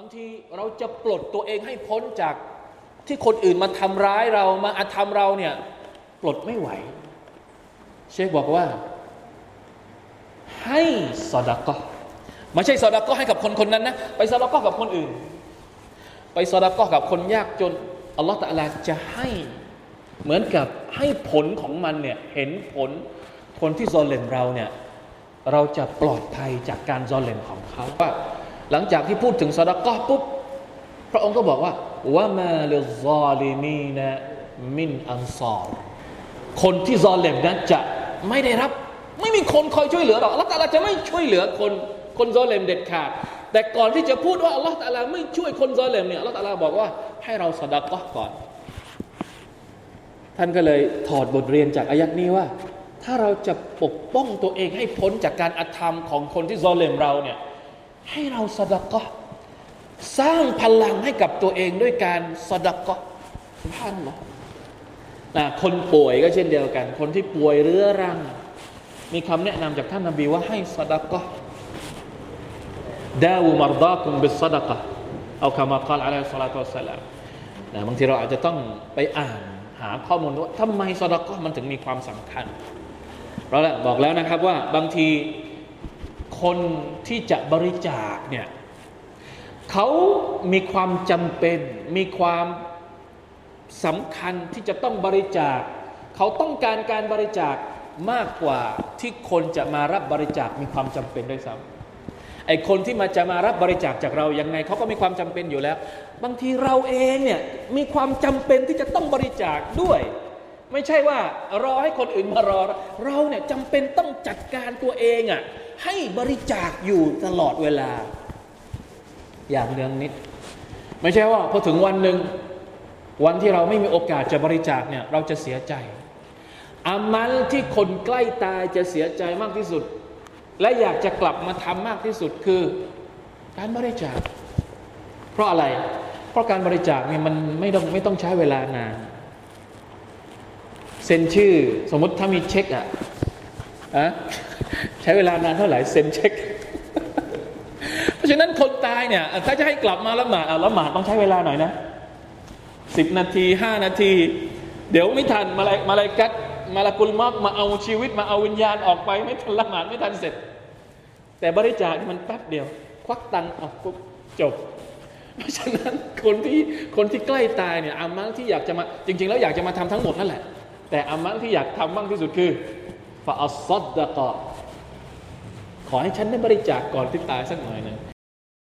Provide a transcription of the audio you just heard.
บางทีเราจะปลดตัวเองให้พ้นจากที่คนอื่นมาทำร้ายเรามาอาธรรมเราเนี่ยปลดไม่ไหว เชคบอกว่า ให้สอดก็ไม่ใช่สอดก็ให้กับคนคนนั้นนะไปสอดก็กับคนอื่น ไปสอดก็กับคนยากจนอัลลอฮฺตะลาจะให้เหมือนกับให้ผลของมันเนี่ยเห็นผลคนที่ซอเลมเราเนี่ยเราจะปลอดภัยจากการซอเลมของเขาว่า หลังจากที่พูดถึงสอดก็ปุ๊บพระองค์ก็บอกว่าว่ามาเลซอลิมีนะมินอันซอรคนที่ซอเลมนั้นจะไม่ได้รับ ไม่มีคนคอยช่วยเหลือหรอกอัลลอฮฺตะลาจะไม่ช่วยเหลือคนคนซอเลมเด็ดขาด แต่ก่อนที่จะพูดว่าอัลลอฮฺตะลาไม่ช่วยคนซอเลมเนี่ยอัลลอฮฺตะลาบอกว่าให้เราสอดก็ก่อน ท่านก็เลยถอดบทเรียนจากอายัดนี้ว่า ถ้าเราจะปกป้องตัวเองให้พ้นจากการอธรรมของคนที่ซอเลมเราเนี่ย ให้เราสดกะสร้างพลังให้กับตัวเองด้วยการสดกะท่านหรอนะคนป่วยก็เช่นเดียวกัน คนที่ป่วยเรื้อรัง มีคำแนะนำจากท่านนบีว่าให้สดกะดาวูมารดาคุมบิสดกะเอาคำมาคาลอะลัยฮิสลาตุสลามนะบางทีเราอาจจะต้องไปอ่านหาข้อมูลว่าทำไมสดกะมันถึงมีความสำคัญเราแหละบอกแล้วนะครับว่าบางที คนที่จะบริจาคเนี่ยเขามีความจำเป็น มีความสำคัญที่จะต้องบริจาค เขาต้องการการบริจาคมากกว่าที่คนจะมารับบริจาคมีความจำเป็นด้วยซ้ำไอคนที่มาจะมารับบริจาคจากเรายังไงเขาก็มีความจำเป็นอยู่แล้ว บางทีเราเองเนี่ยมีความจำเป็นที่จะต้องบริจาคด้วย ไม่ใช่ว่ารอให้คนอื่นมารอ เราเนี่ยจำเป็นต้องจัดการตัวเองอะ่ะให้บริจาคอยู่ตลอดเวลา อย่างเนืองนิด ไม่ใช่ว่าพอถึงวันหนึ่งวันที่เราไม่มีโอกาสจะบริจาคเนี่ยเราจะเสียใจอามัลที่คนใกล้ตายจะเสียใจมากที่สุด และอยากจะกลับมาทำมากที่สุดคือการบริจาค เพราะอะไร เพราะการบริจาคเนี่ยมันไม่ต้องไม่ต้องใช้เวลานาน เซ็นชื่อ สมมติถ้ามีเช็คอะอะใช้เวลานานเท่าไหร่เซ็นเช็ค เพราะฉะนั้นคนตายเนี่ย ถ้าจะให้กลับมาละหมาดละหมาดต้องใช้เวลาหน่อยนะสิบนาทีห้านาที เดี๋ยวไม่ทันมาลายมาลายกัดมาลากุลมอกมาเอาชีวิตมาเอาวิญญาณออกไปไม่ทันละหมาดไม่ทันเสร็จ แต่บริจาคมันแป๊บเดียว ควักตังออกปุ๊บจบ เพราะฉะนั้นคนที่คนที่ใกล้ตายเนี่ยอามังที่อยากจะมาจริง ๆ แล้วอยากจะมาทำทั้งหมดนั่นแหละ แต่อามันที่อยากทำมากที่สุดคือฟาอัลซัดดะกอขอให้ฉันได้บริจาคก่อนที่ตายสักหน่อยหนึ่ง